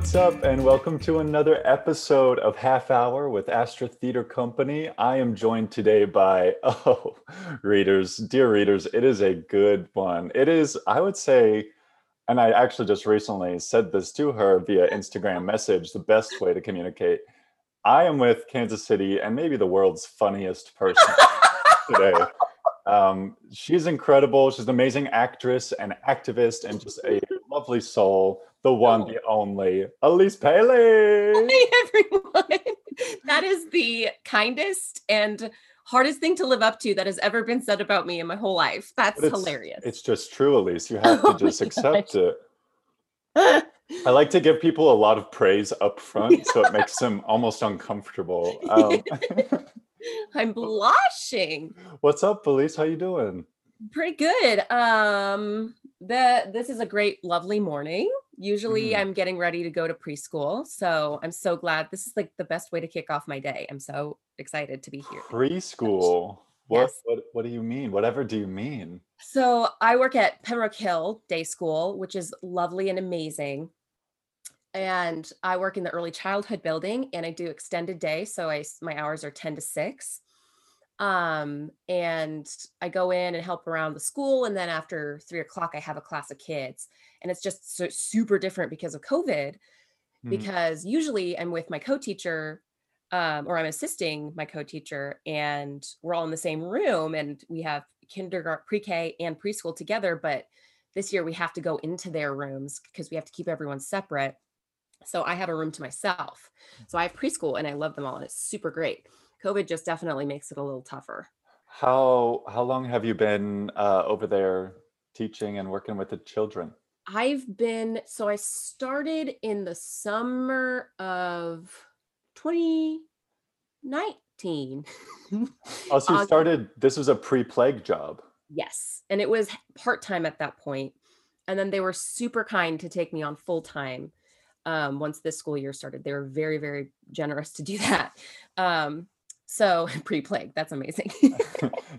What's up, and welcome to another episode of Half Hour with Astra Theater Company. I am joined today by, oh, readers, dear readers, it is a good one. It is, I would say, and I actually just recently said this to her via Instagram message the best way to communicate. I am with Kansas City and maybe the world's funniest person today. Um, she's incredible. She's an amazing actress and activist and just a lovely soul. The one, the only, Elise Poehling. Hi, everyone. That is the kindest and hardest thing to live up to that has ever been said about me in my whole life. That's it's, hilarious. It's just true, Elise. You have to Oh just accept it. I like to give people a lot of praise up front so it makes them almost uncomfortable. Um, I'm blushing. what's up, Elise? How you doing? Pretty good. Um, the this is a great, lovely morning. Usually Mhm. I'm getting ready to go to preschool. So I'm so glad this is like the best way to kick off my day. I'm so excited to be here. Preschool. What, Yes. what what do you mean? Whatever do you mean? So I work at Pembroke Hill Day School, which is lovely and amazing. And I work in the early childhood building and I do extended day. So I my hours are 10 to 6. Um, and I go in and help around the school. And then after three o'clock, I have a class of kids. And it's just so, super different because of COVID Mhm. because usually I'm with my co-teacher um, or I'm assisting my co-teacher and we're all in the same room and we have kindergarten, pre-K and preschool together. But this year we have to go into their rooms because we have to keep everyone separate. So I have a room to myself. So I have preschool and I love them all and it's super great. COVID just definitely makes it a little tougher. How how long have you been uh, over there teaching and working with the children? I've been so I started in the summer of 2019. Oh, so you started. This was a pre-plague job. Yes. And it was part time at that point. And then they were super kind to take me on full time um, once this school year started. They were very, very generous to do that. Um, so pre plague, that's amazing.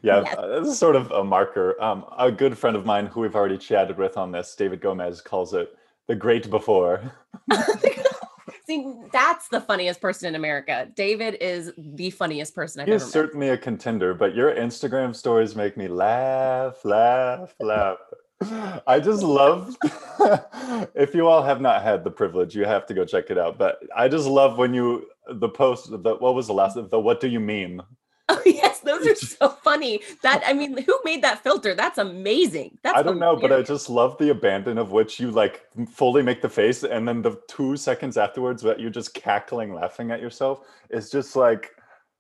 yeah, Yes. this is sort of a marker. Um, a good friend of mine who we've already chatted with on this, David Gomez, calls it the great before. See, that's the funniest person in America. David is the funniest person I've He ever is met. certainly a contender, but your Instagram stories make me laugh, laugh, laugh. I just love. if you all have not had the privilege, you have to go check it out. But I just love when you the post. The what was the last? The what do you mean? Oh, yes, those are so funny. That I mean, who made that filter? That's amazing. That's I don't know, but I just love the abandon of which you like fully make the face, and then the two seconds afterwards that you're just cackling, laughing at yourself. It's just like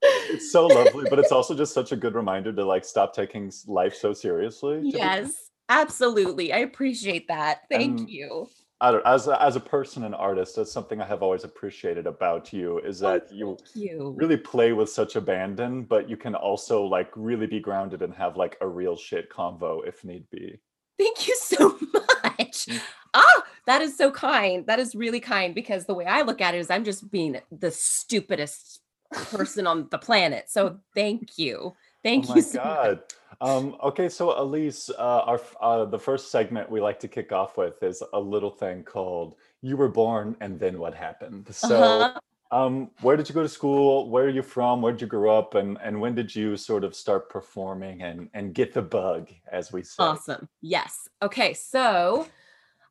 it's so lovely, but it's also just such a good reminder to like stop taking life so seriously. Yes, absolutely. I appreciate that. Thank And you. I don't, as a, as a person and artist, that's something I have always appreciated about you is Oh, that you you. really play with such abandon, but you can also like really be grounded and have like a real shit convo if need be. Thank you so much. Mm. Ah, that is so kind. That is really kind because the way I look at it is I'm just being the stupidest person on the planet. So thank you. Thank oh you so much. Um, okay, so Elise, uh, our uh, the first segment we like to kick off with is a little thing called "You Were Born and Then What Happened." So, Uh-huh. um, where did you go to school? Where are you from? Where did you grow up? And and when did you sort of start performing and and get the bug, as we say? Awesome. Yes. Okay. So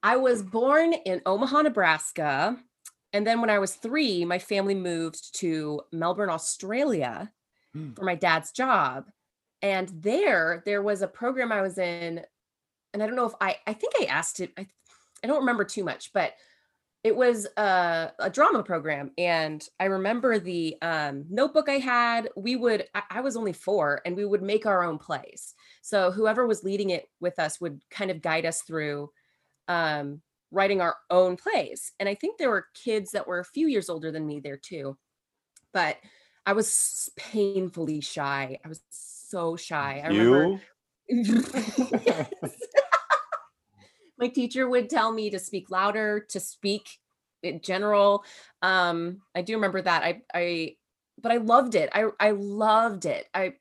I was born in Omaha, Nebraska. And then when I was three, my family moved to Melbourne, Australia Hmm. for my dad's job. And there, there was a program I was in. And I don't know if I, I think I asked it, I, I don't remember too much, but it was a, a drama program. And I remember the um, notebook I had. We would, I, I was only four, and we would make our own plays. So whoever was leading it with us would kind of guide us through um, writing our own plays. And I think there were kids that were a few years older than me there too. But I was painfully shy. I was so shy. I You? Yes. my teacher would tell me to speak louder, to speak in general. Um, I do remember that. I I but I loved it. I I loved it. I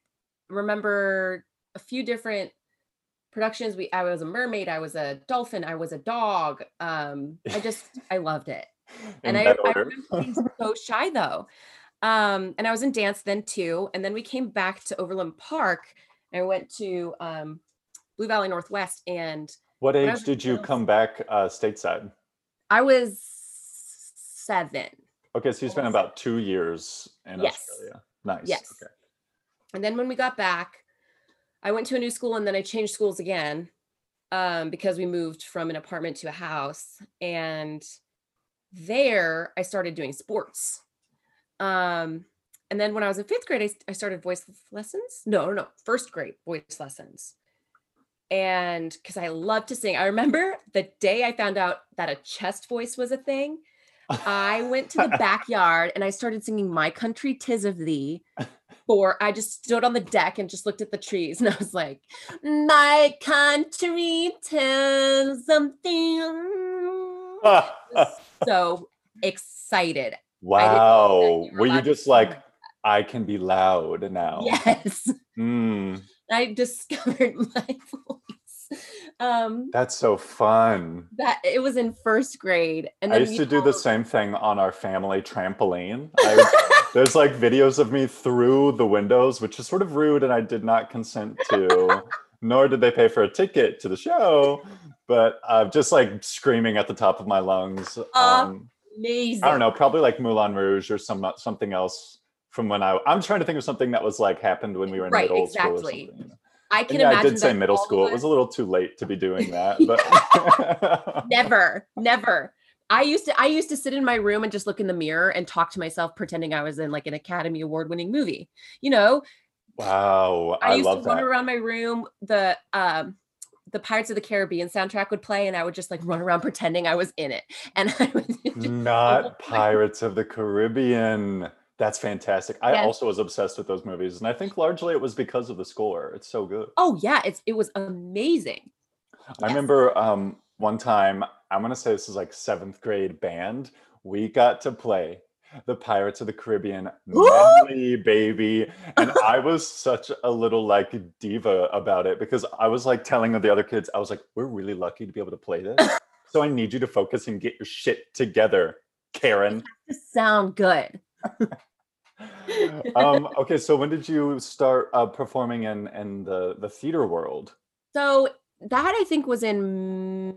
remember a few different productions. We I was a mermaid, I was a dolphin, I was a dog. Um, I just I loved it. and I, I remember being so shy though. Um, and I was in dance then too. And then we came back to Overland Park. And I went to um, Blue Valley Northwest, and What age did you come back uh, stateside? I was seven. Okay, so you spent about two years in Yes. Australia. Nice. Yes. Okay. And then when we got back, I went to a new school and then I changed schools again um, because we moved from an apartment to a house. And there I started doing sports. Um, and then when I was in fifth grade, I started voice lessons. No, no, no, first grade voice lessons. And because I love to sing, I remember the day I found out that a chest voice was a thing. I went to the backyard and I started singing My Country Tis of Thee. Or I just stood on the deck and just looked at the trees and I was like, My country tis something. So excited. Wow. you were Were you just like, sing. I can be loud now? Yes. Mm, I discovered my voice. Um that's so fun. that it was in first grade. And I used to do the same thing on our family trampoline. I, there's like videos of me through the windows, which is sort of rude and I did not consent to, nor did they pay for a ticket to the show. But uh, just like screaming at the top of my lungs. Um, Amazing. I don't know, probably like Moulin Rouge or some something else from when I. I'm trying to think of something that was like happened when we were in Right, middle school or exactly. something. you know. I can And yeah, I did say middle school. It was a little too late to be doing that, but never never i used to i used to sit in my room and just look in the mirror and talk to myself pretending i was in like an academy award winning movie you know wow, i, I, used to run around my room the um the pirates of the caribbean soundtrack would play and i would just like run around pretending i was in it and i would just- Not Pirates of the Caribbean. That's fantastic. I Yes. also was obsessed with those movies, and I think largely it was because of the score. It's so good. oh yeah it's it was amazing I Yes. remember um, one time, I'm going to say this is like seventh grade band, we got to play the Pirates of the Caribbean medley, baby. And I was such a little like diva about it because I was like telling the other kids, I was like, we're really lucky to be able to play this. So I need you to focus and get your shit together, Karen. Just sound good um, okay, so when did you start uh, performing in, in the, the theater world? so that i think was in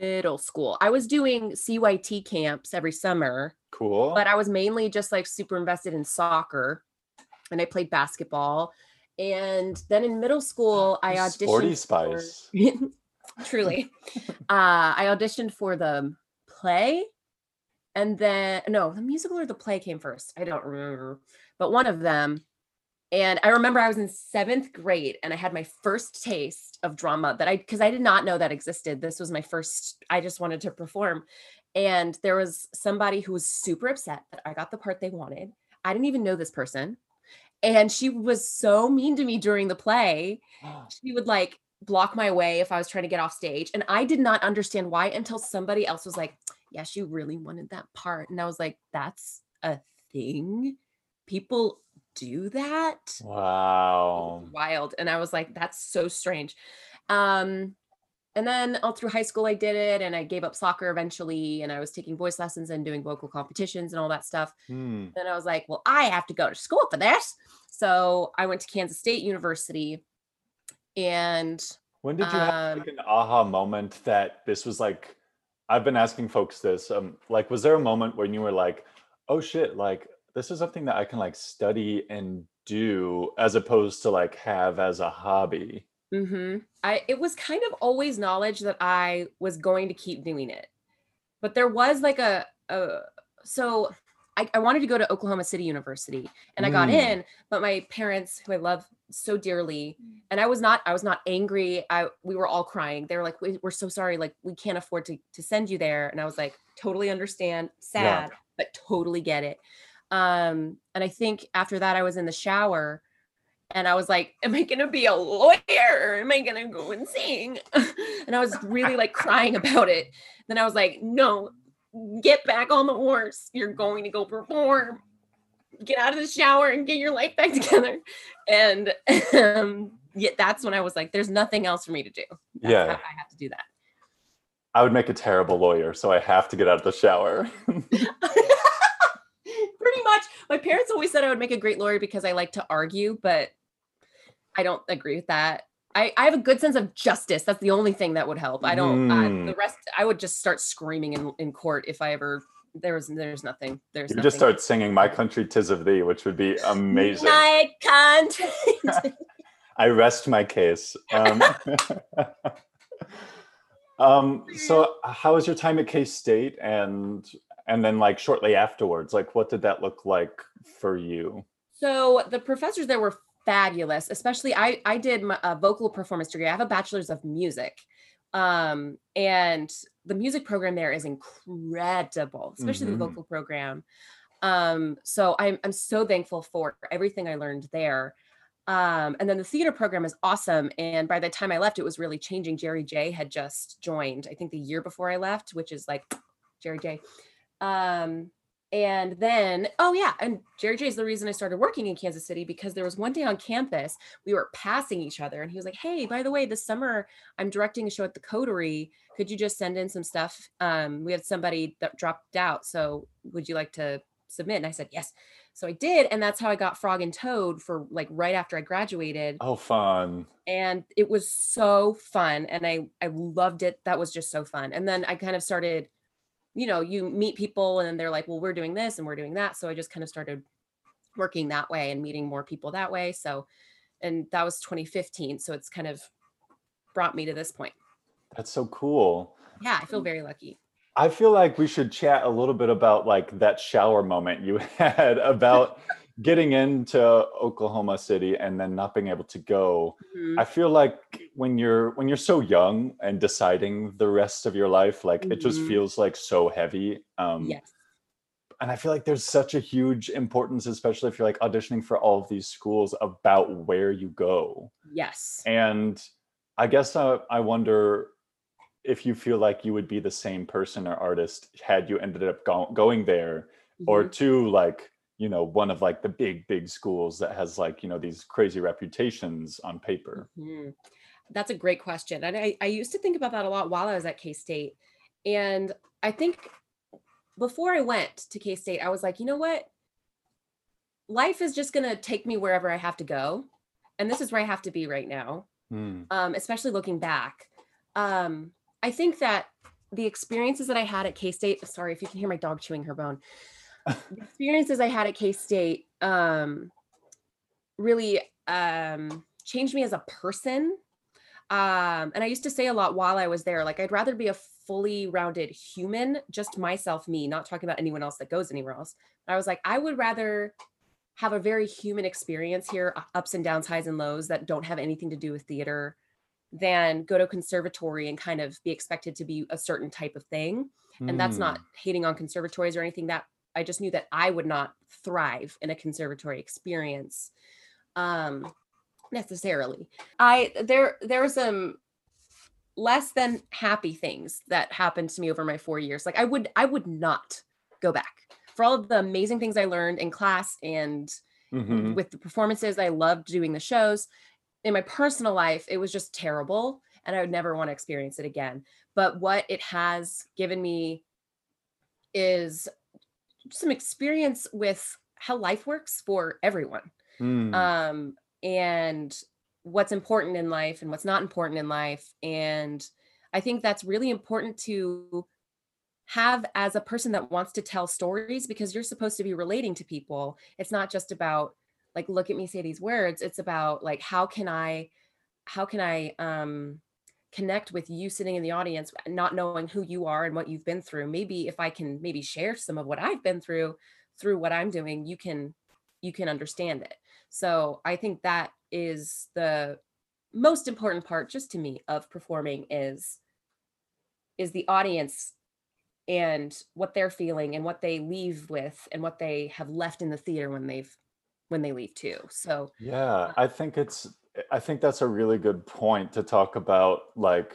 middle school i was doing cyt camps every summer Cool. but I was mainly just like super invested in soccer and I played basketball. And then in middle school, I auditioned. Sporty for- Spice. truly. uh, I auditioned for the play. And then, no, the musical or the play came first. I don't remember, but one of them. And I remember I was in seventh grade and I had my first taste of drama that I, because I did not know that existed. This was my first, I just wanted to perform. And there was somebody who was super upset that I got the part they wanted. I didn't even know this person. And she was so mean to me during the play. She would like block my way if I was trying to get off stage. And I did not understand why until somebody else was like, Yeah, she really wanted that part. And I was like, That's a thing. People do that. Wow. wild. And I was like, That's so strange. Um, and then all through high school, I did it and I gave up soccer eventually. And I was taking voice lessons and doing vocal competitions and all that stuff. Hmm. Then I was like, well, I have to go to school for this. So I went to Kansas State University and When did you have Um, like an aha moment that this was like? I've been asking folks this. Um, like, was there a moment when you were like, "Oh shit!" Like, this is something that I can like study and do, as opposed to like have as a hobby. mhm, I it was kind of always knowledge that I was going to keep doing it. But there was like a, a so I, I wanted to go to Oklahoma City University and I got Mm. in, but my parents, who I love so dearly, and I was not, I was not angry. I we were all crying. They were like, "We- "We're so sorry, like we can't afford to to send you there." And I was like, "Totally understand, sad, but totally get it." Um, and I think after that, I was in the shower, and I was like, "Am I gonna be a lawyer? Am I gonna go and sing?" and I was really like crying about it. Then I was like, "No, get back on the horse. You're going to go perform. Get out of the shower and get your life back together. And um, yeah, that's when I was like, there's nothing else for me to do. That's Yeah. I have to do that. I would make a terrible lawyer, so I have to get out of the shower. Pretty much. My parents always said I would make a great lawyer because I like to argue, but I don't agree with that. I, I have a good sense of justice. That's the only thing that would help. I don't. Uh, the Mm. rest, I would just start screaming in, in court if I ever. There was. There's nothing. There's. you nothing. just start singing "My Country, Tis of Thee," which would be amazing. My country. I rest my case. Um, um, so, how was your time at K State, and and then like shortly afterwards, like what did that look like for you? So the professors there were fabulous. Especially, I I did my a vocal performance degree. I have a bachelor's of music, um, and the music program there is incredible, especially Mhm. the vocal program. Um, so I'm I'm so thankful for everything I learned there. Um, and then the theater program is awesome. And by the time I left, it was really changing. Jerry J had just joined, I think the year before I left, which is like Jerry J. Um, and then, oh yeah, and Jerry J is the reason I started working in Kansas City because there was one day on campus we were passing each other, and he was like, "Hey, by the way, this summer I'm directing a show at the Coterie. Could you just send in some stuff? Um, we had somebody that dropped out, so would you like to submit?" And I said yes. So I did, and that's how I got Frog and Toad for like right after I graduated Oh, fun! and it was so fun and i i loved it that was just so fun and then i kind of started you know you meet people and they're like well we're doing this and we're doing that. So i just kind of started working that way and meeting more people that way. So and that was 2015 so it's kind of brought me to this point. That's so cool. yeah i feel very lucky. I feel like we should chat a little bit about like that shower moment you had about getting into Oklahoma City and then not being able to go. Mhm. I feel like when you're when you're so young and deciding the rest of your life, like it just Mhm. feels like so heavy. Um yes and I feel like there's such a huge importance, especially if you're like auditioning for all of these schools about where you go. yes And I guess uh, I wonder if you feel like you would be the same person or artist had you ended up go- going there or Mhm. to like you know one of like the big big schools that has like you know these crazy reputations on paper Mhm. That's a great question. And I, I used to think about that a lot while I was at K State. And I think before I went to K State, I was like, you know what? Life is just going to take me wherever I have to go. And this is where I have to be right now, Hmm. um, especially looking back. Um, I think that the experiences that I had at K State, sorry if you can hear my dog chewing her bone, experiences I had at K State um, really um, changed me as a person. Um, and I used to say a lot while I was there, like I'd rather be a fully rounded human, just myself, me, not talking about anyone else that goes anywhere else. I was like, I would rather have a very human experience here, ups and downs, highs and lows that don't have anything to do with theater, than go to a conservatory and kind of be expected to be a certain type of thing and that's not Hmm. hating on conservatories or anything that i just knew that i would not thrive in a conservatory experience um necessarily. I there there were some less than happy things that happened to me over my four years. Like i would i would not go back. For all of the amazing things i learned in class and Mhm. with the performances i loved doing the shows. In my personal life it was just terrible and i would never want to experience it again. But what it has given me is some experience with how life works for everyone. Hmm. um and what's important in life and what's not important in life. And i think that's really important to have as a person that wants to tell stories because you're supposed to be relating to people. It's not just about like look at me say these words. It's about like how can i how can i um connect with you sitting in the audience not knowing who you are and what you've been through. Maybe if i can maybe share some of what i've been through through what i'm doing you can you can understand it. So i think that is the most important part just to me of performing is is the audience and what they're feeling and what they leave with and what they have left in the theater when they've when they leave too so yeah uh i think it's eh, i think that's a really good point to talk about like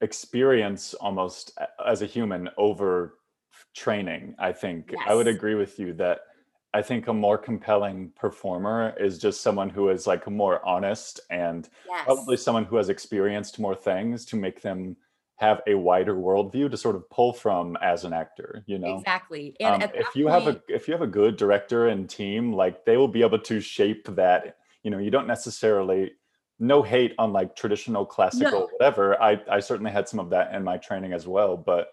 experience almost eh, as a human over training i think. I would agree with you that i think a more compelling performer is just someone who is like more honest and yes. probably someone who has experienced more things to make them have a wider worldview to sort of pull from as an actor you know exactly and um, if you point, have a if you have a good director and team like they will be able to shape that you know you don't necessarily no hate on like traditional classical no. whatever i i certainly had some of that in my training as well but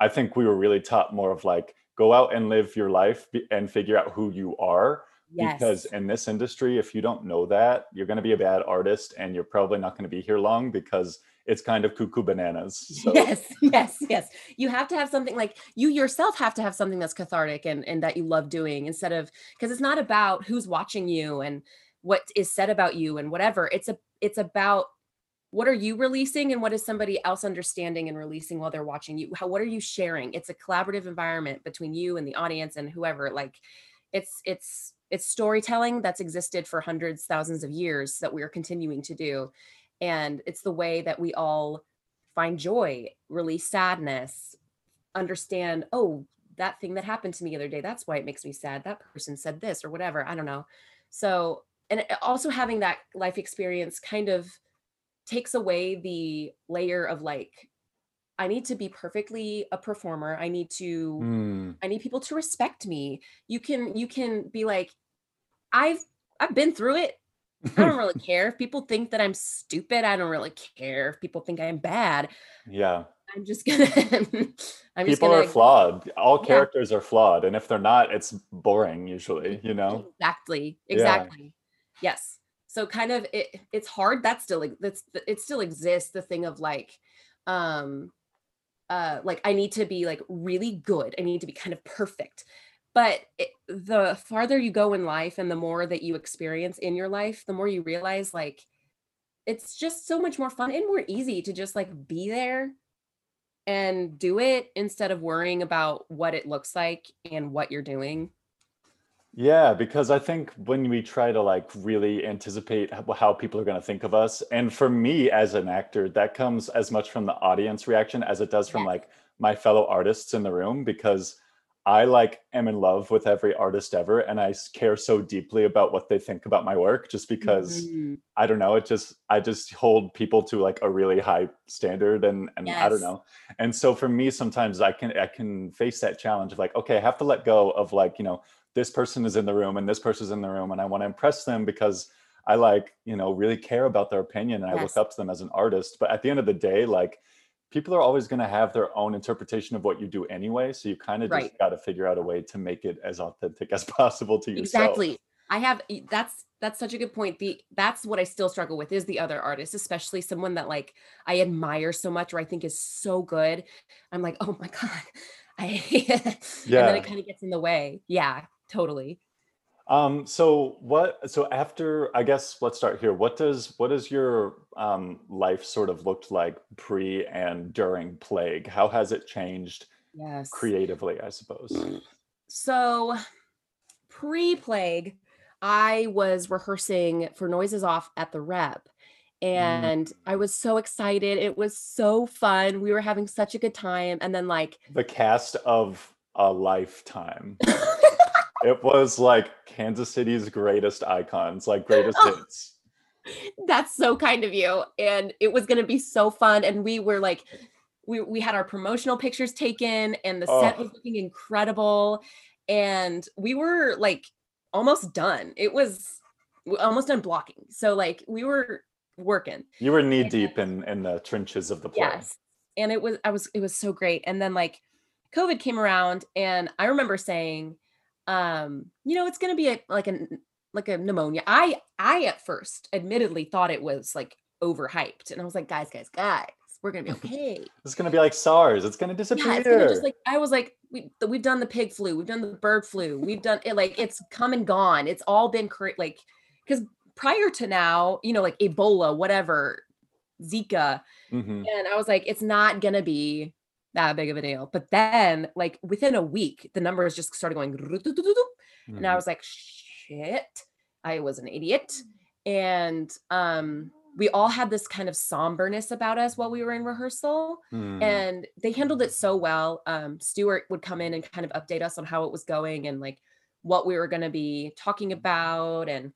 i think we were really taught more of like go out and live your life and figure out who you are yes. because in this industry if you don't know that you're going to be a bad artist and you're probably not going to be here long because it's kind of cuckoo bananas. So. Yes, yes, yes. You have to have something like you yourself have to have something that's cathartic and, and that you love doing instead of because it's not about who's watching you and what is said about you and whatever. It's a it's about what are you releasing and what is somebody else understanding and releasing while they're watching you how what are you sharing it's a collaborative environment between you and the audience and whoever like it's it's it's storytelling that's existed for hundreds thousands of years that we're continuing to do and it's the way that we all find joy release sadness understand oh that thing that happened to me the other day that's why it makes me sad. That person said this or whatever i don't know. So and also having that life experience kind of takes away the layer of like i need to be perfectly a performer. I need to mm. i need people to respect me. You can you can be like i've i've been through it I don't really care if people think that I'm stupid. I don't really care if people think I'm bad. Yeah. I'm just gonna. I'm people just gonna, are flawed. All yeah. characters are flawed, and if they're not, it's boring usually. You know. Exactly. Exactly. Yeah. Yes. So kind of it. It's hard. That still that's it still exists. The thing of like, um, uh, like I need to be like really good. I need to be kind of perfect but it, the farther you go in life and the more that you experience in your life the more you realize like it's just so much more fun and more easy to just like be there and do it instead of worrying about what it looks like and what you're doing yeah because i think when we try to like really anticipate how people are going to think of us and for me as an actor that comes as much from the audience reaction as it does from yes. like my fellow artists in the room because I like am in love with every artist ever and I care so deeply about what they think about my work just because mm-hmm. I don't know it just I just hold people to like a really high standard and and yes. I don't know. And so for me sometimes I can I can face that challenge of like okay I have to let go of like you know this person is in the room and this person's in the room and I want to impress them because I like you know really care about their opinion and yes. I look up to them as an artist but at the end of the day like people are always going to have their own interpretation of what you do anyway so you kind of just got to figure out a way to make it as authentic as possible to yourself. Exactly. I have that's that's such a good point. The that's what i still struggle with is the other artists, especially someone that like i admire so much or i think is so good. I'm like oh my god i hate yeah and then it kind of gets in the way. Yeah totally um, so what, so after, I guess, let's start here. What does, what does your um, life sort of looked like pre and during plague? How has it changed yes. creatively, I suppose? So pre-plague, I was rehearsing for Noises Off at the Rep mm. and mm. I was so excited. It was so fun. We were having such a good time. And then like the cast of a lifetime. it was like Kansas City's greatest icons, like greatest oh, hits. That's so kind of you. And it was going to be so fun. And we were like, we, we had our promotional pictures taken, and the oh. set was looking incredible. And we were like almost done. It was almost done blocking. So, like, we were working. You were knee deep in, in the trenches of the play. Yes. And it was, I was, it was so great. And then, like, COVID came around, and I remember saying, um you know it's going to be a, like a like a pneumonia. I i at first admittedly thought it was like overhyped and i was like guys guys guys we're gonna be okay. It's gonna be like sars it's gonna disappear yeah, it's gonna just like i was like we, we've done the pig flu we've done the bird flu we've done it like it's come and gone it's all been cra- like because prior to now you know like ebola whatever zika mm-hmm. and i was like it's not gonna be that big of a deal. But then, like within a week, the numbers just started going, mm-hmm. and I mm-hmm. was like, shit, I was an idiot. And um, we all had this kind of somberness about us while we were in rehearsal, mm. and they handled it so well. Um, Stuart would come in and kind of update us on how it was going and like what we were going to be talking about and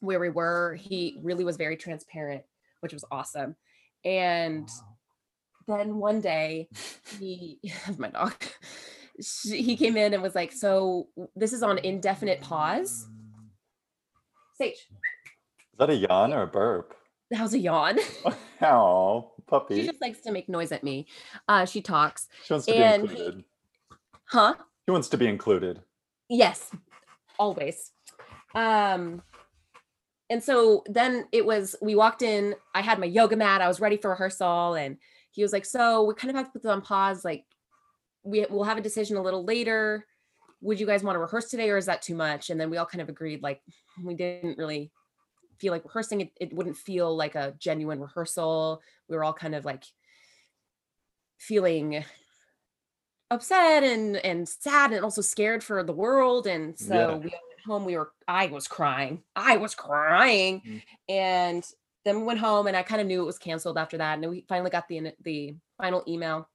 where we were. He really was very transparent, which was awesome. And wow then one day he my dog he came in and was like so this is on indefinite pause sage Is that a yawn or a burp? that was a yawn Oh, puppy. she just likes to make noise at me uh she talks She wants to be and he- included. huh She wants to be included. Yes, always. Um, and so then it was we walked in. I had my yoga mat. I was ready for rehearsal, and he was like, "So we kind of have to put this on pause. Like, we we'll have a decision a little later. Would you guys want to rehearse today, or is that too much?" And then we all kind of agreed, like, we didn't really feel like rehearsing. It, it wouldn't feel like a genuine rehearsal. We were all kind of like feeling upset and and sad and also scared for the world and so Yeah. we went home we were i was crying i was crying Mm. and then we went home and i kind of knew it was canceled after that and we finally got the the final email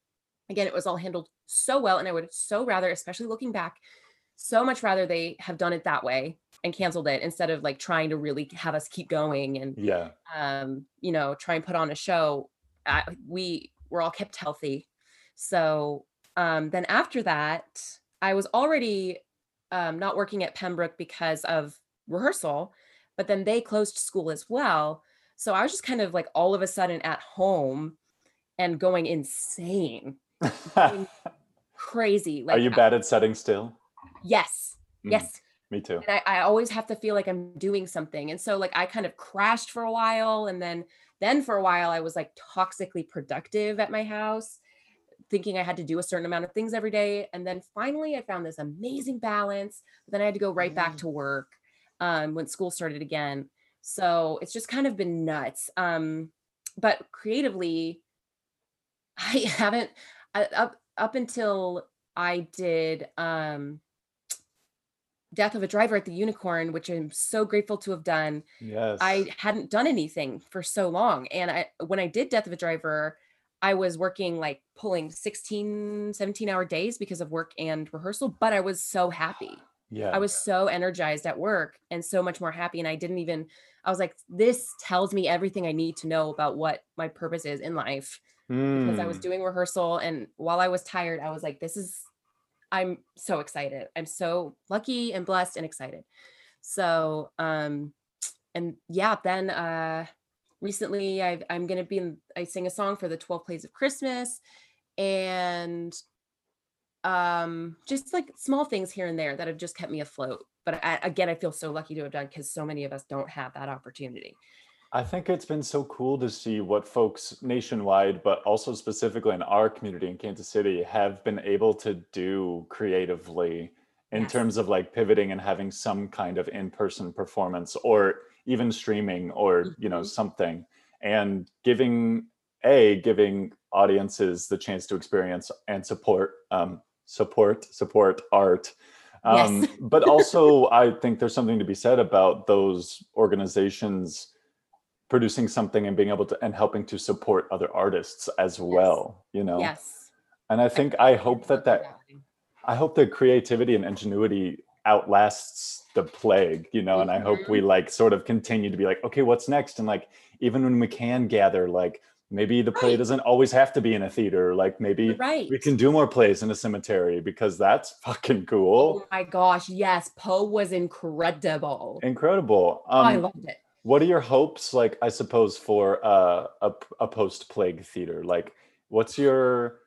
again it was all handled so well and i would so rather especially looking back so much rather they have done it that way and canceled it instead of like trying to really have us keep going and Yeah. um, you know, try and put on a show. I, we were all kept healthy. So um, then after that, I was already um, not working at Pembroke because of rehearsal, but then they closed school as well. So I was just kind of like all of a sudden at home and going insane, crazy. Like, Are you I- bad at setting still? Yes. Mm, Yes. Me too. and I, I always have to feel like I'm doing something. And so like I kind of crashed for a while and then then for a while I was like toxically productive at my house, thinking I had to do a certain amount of things every day. And then finally I found this amazing balance. But then I had to go right back Mm. to work um, when school started again. So it's just kind of been nuts. Um, but creatively, I haven't I, up up until I did um Death of a Driver at the Unicorn, which I'm so grateful to have done. Yes. I hadn't done anything for so long. And I when I did Death of a Driver, I was working like pulling 16, 17 hour days because of work and rehearsal, but I was so happy. Yeah. I was so energized at work and so much more happy. And I didn't even, I was like, this tells me everything I need to know about what my purpose is in life because I was Mm. doing rehearsal and while I was tired, I was like, this is, I'm so excited. I'm so lucky and blessed and excited. So, um, and yeah, then uh recently I've, I'm gonna be in, I sing a song for the 12 Plays of Christmas and um just like small things here and there that have just kept me afloat. But I, again, I feel so lucky to have done because so many of us don't have that opportunity. I think it's been so cool to see what folks nationwide, but also specifically in our community in Kansas City, have been able to do creatively in Yes. terms of like pivoting and having some kind of in-person performance or even streaming or you know Mhm. something and giving a giving audiences the chance to experience and support um support support art Yes. um but also i think there's something to be said about those organizations producing something and being able to and helping to support other artists as well you know Yes. and i think i hope that that I hope that creativity and ingenuity outlasts the plague, you know, and I hope we like sort of continue to be like, okay, what's next? And like, even when we can gather, like maybe the play Right. doesn't always have to be in a theater. Like maybe right. we can do more plays in a cemetery because that's fucking cool. Oh my gosh, yes, Poe was incredible. Incredible. Oh, I Um, loved it. what are your hopes, like, I suppose, for uh, a, a post plague theater? Like, what's your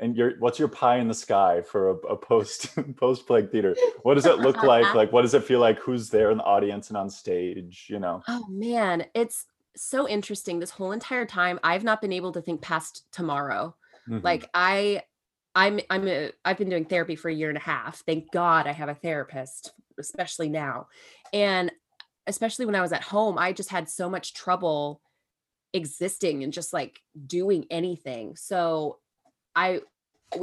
and your what's your pie in the sky for a, a post post plague theater? What does it look like? Like, what does it feel like? Who's there in the audience and on stage? You know? Oh man, it's so interesting. This whole entire time, I've not been able to think past tomorrow. Mhm. Like I, I'm, I'm, a, I've been doing therapy for a year and a half. Thank God I have a therapist, especially now, and especially when I was at home, I just had so much trouble existing and just like doing anything. So I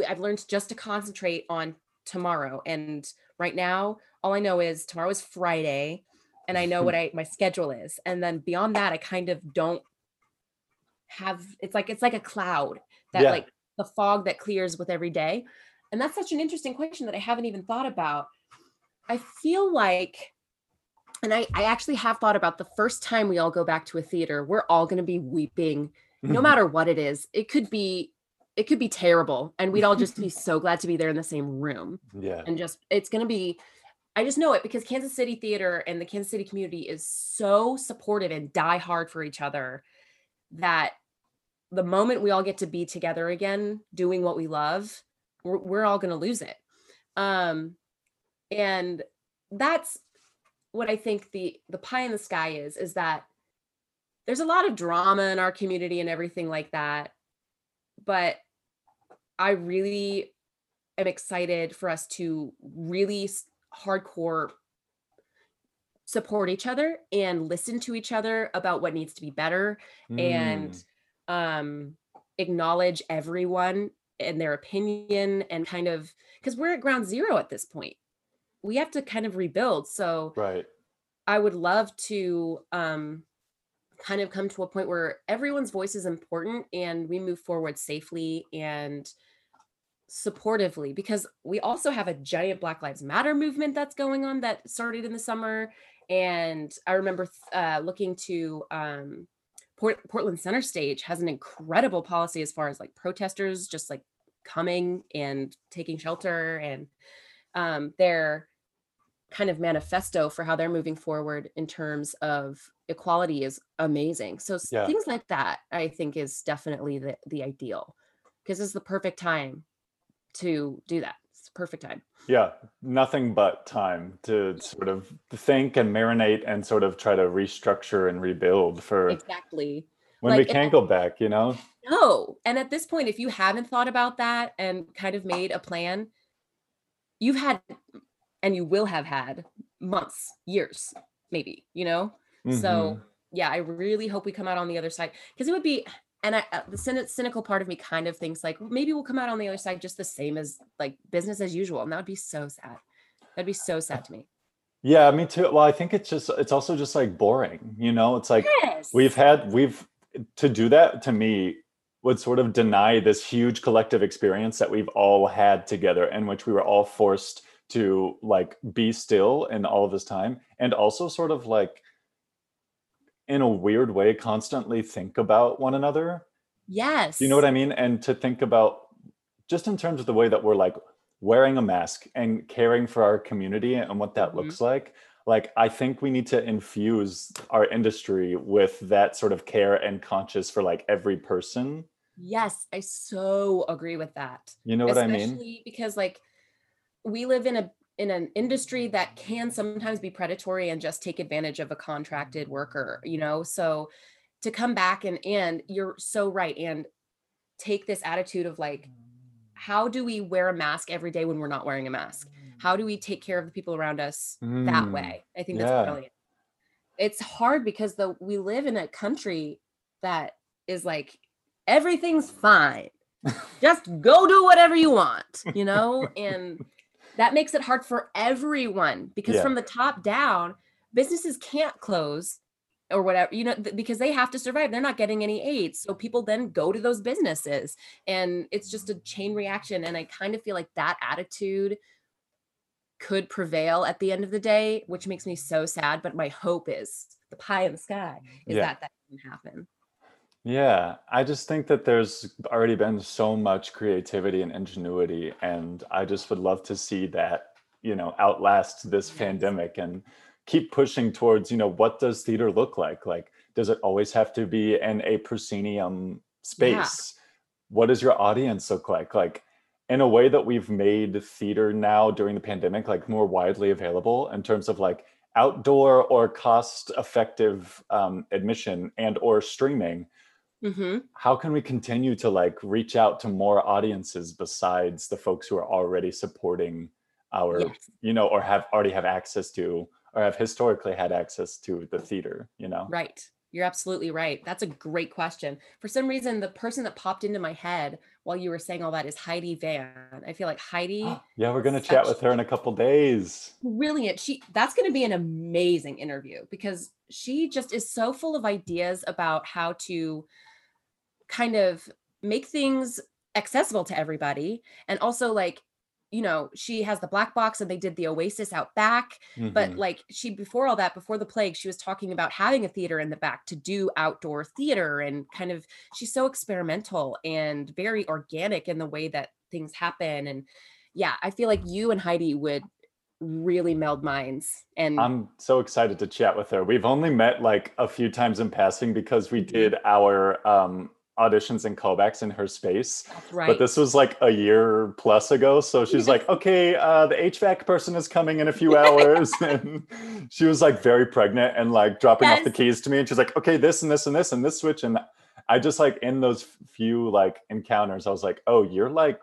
I've learned just to concentrate on tomorrow. And right now, all I know is tomorrow is Friday and I know what I my schedule is. And then beyond that, I kind of don't have it's like it's like a cloud that Yeah. like the fog that clears with every day. And that's such an interesting question that I haven't even thought about. I feel like and I, I actually have thought about the first time we all go back to a theater, we're all going to be weeping no mm-hmm. matter what it is it could be it could be terrible and we'd all just be so glad to be there in the same room yeah and just it's going to be i just know it because kansas city theater and the kansas city community is so supportive and die hard for each other that the moment we all get to be together again doing what we love we're, we're all going to lose it. Um and that's what i think the the pie in the sky is is that there's a lot of drama in our community and everything like that but i really am excited for us to really hardcore support each other and listen to each other about what needs to be better mm. and um acknowledge everyone and their opinion and kind of because we're at ground zero at this point. We have to kind of rebuild. So right. I would love to um kind of come to a point where everyone's voice is important and we move forward safely and supportively because we also have a giant black lives matter movement that's going on that started in the summer and i remember uh, looking to um, Port- portland center stage has an incredible policy as far as like protesters just like coming and taking shelter and um, their kind of manifesto for how they're moving forward in terms of equality is amazing. So yeah. things like that, I think, is definitely the the ideal because it's the perfect time to do that. It's perfect time. Yeah, nothing but time to sort of think and marinate and sort of try to restructure and rebuild for exactly when like, we can't go back, you know? No. And at this point, if you haven't thought about that and kind of made a plan, you've had and you will have had months, years, maybe, you know? Mm-hmm. So yeah, I really hope we come out on the other side because it would be and I, uh, the cynical part of me kind of thinks like maybe we'll come out on the other side just the same as like business as usual. And that would be so sad. That'd be so sad to me. Yeah me too. Well i think it's just it's also just like boring you know? It's like yes. we've had we've to do that to me would sort of deny this huge collective experience that we've all had together in which we were all forced to like be still in all of this time and also sort of like in a weird way constantly think about one another. Yes you know what i mean? And to think about just in terms of the way that we're like wearing a mask and caring for our community and what that mm-hmm. looks like like i think we need to infuse our industry with that sort of care and conscious for like every person. Yes i so agree with that you know what Especially i mean? because like we live in a in an industry that can sometimes be predatory and just take advantage of a contracted worker you know? So to come back and and you're so right and take this attitude of like how do we wear a mask every day when we're not wearing a mask? How do we take care of the people around us mm, that way? I think that's yeah. brilliant. It's hard because the we live in a country that is like everything's fine. Just go do whatever you want you know? And that makes it hard for everyone because yeah. from the top down, businesses can't close or whatever, you know, th- because they have to survive. They're not getting any aid. So people then go to those businesses and it's just a chain reaction. And I kind of feel like that attitude could prevail at the end of the day, which makes me so sad. But my hope is the pie in the sky is yeah. that that can happen. Yeah, I just think that there's already been so much creativity and ingenuity, and I just would love to see that, you know, outlast this pandemic and keep pushing towards, you know, what does theater look like? Like, does it always have to be in a proscenium space? Yeah. What does your audience look like? Like, in a way that we've made theater now during the pandemic, like more widely available in terms of like outdoor or cost effective um, admission and or streaming Mm-hmm. How can we continue to like reach out to more audiences besides the folks who are already supporting our, yes. you know, or have already have access to or have historically had access to the theater, you know? Right. You're absolutely right. That's a great question. For some reason, the person that popped into my head while you were saying all that is Heidi Van. I feel like Heidi. yeah, we're gonna chat with her in a couple days. Brilliant. She that's gonna be an amazing interview because she just is so full of ideas about how to kind of make things accessible to everybody and also like you know, she has the black box and they did the Oasis out back. But Mhm. like she before all that, before the plague, she was talking about having a theater in the back to do outdoor theater and kind of she's so experimental and very organic in the way that things happen. And yeah, I feel like you and Heidi would really meld minds. And I'm so excited to chat with her. We've only met like a few times in passing because we did our um, auditions and callbacks in her space. that's right. But this was like a year plus ago. So she's like, okay, uh, the HVAC person is coming in a few hours. and she was like very pregnant and like dropping off the keys to me. And she's like, okay, this and this and this and this switch. And I just like in those few like encounters, I was like, oh, you're like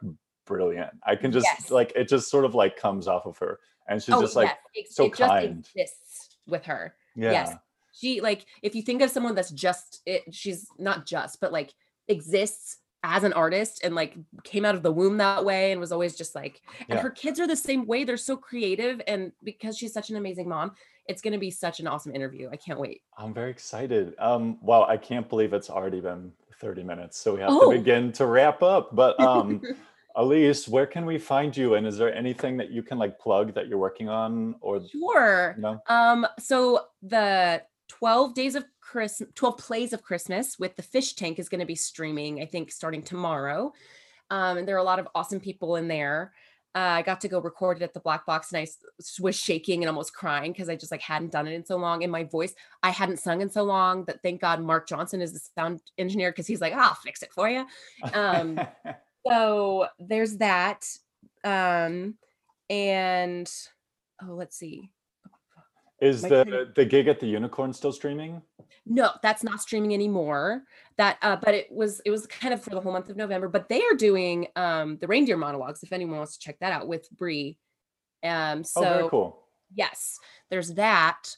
brilliant. I can just Yes. like, it just sort of like comes off of her. And she's oh, just like, yes, it, so it just kind. exists with her. yeah. Yes. She like if you think of someone that's just it, she's not just, but like exists as an artist and like came out of the womb that way and was always just like and Yeah. her kids are the same way. They're so creative and because she's such an amazing mom, it's going to be such an awesome interview. I can't wait. I'm very excited. Um, wow, I can't believe it's already been 30 minutes. So we have Oh. to begin to wrap up. But um, Elise, where can we find you? And is there anything that you can like plug that you're working on or Sure. no? Um, so the 12 days of Christmas, 12 plays of Christmas with the fish tank is going to be streaming, I think, starting tomorrow. Um, and there are a lot of awesome people in there. Uh, I got to go record it at the black box and I was shaking and almost crying because I just like hadn't done it in so long. And my voice, I hadn't sung in so long that thank God Mark Johnson is the sound engineer because he's like, I'll fix it for you. Um, so there's that. Um, and oh, let's see. is my the the gig at the Unicorn still streaming? No, that's not streaming anymore. That uh, but it was it was kind of for the whole month of November. But they are doing um the reindeer monologues if anyone wants to check that out with Brie. Um so oh, very cool. yes, there's that.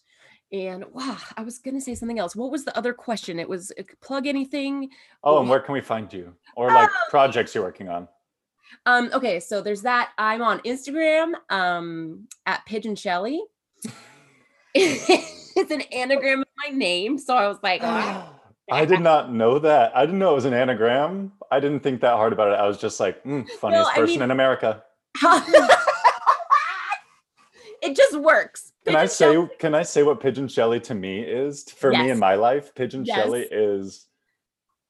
And wow, I was gonna say something else. What was the other question? It was uh, plug anything. Oh, Oh. and where can we find you? Or like Oh. projects you're working on? Um, okay, so there's that. I'm on Instagram um at Pigeon Shellie. it's an anagram of my name. So I was like, oh, I did not know that. I didn't know it was an anagram. I didn't think that hard about it. I was just like, mm, funniest person mean- in America. it just works. Can I Pigeon say can I say what Pigeon Shellie to me is for me Yes. in my life? Pigeon Yes. Shellie is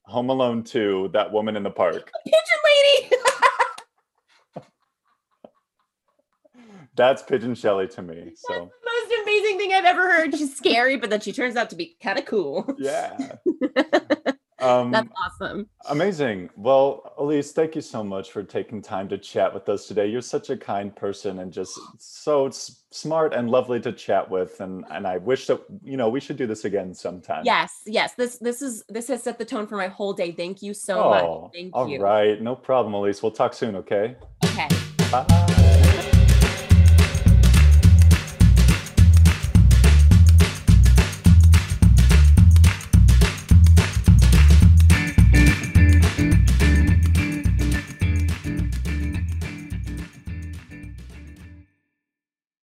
Home Alone 2, that woman in the park. pigeon lady? That's Pigeon Shellie to me. So Most amazing thing I've ever heard. She's scary, but then she turns out to be kind of cool. yeah. Um, That's awesome. amazing. Well, Elise, thank you so much for taking time to chat with us today. You're such a kind person and just so s- smart and lovely to chat with. And and I wish that you know we should do this again sometime. Yes, yes. This this is this has set the tone for my whole day. Thank you so Oh, much. Thank all you. right. No problem, Elise. We'll talk soon, okay? Okay. Bye.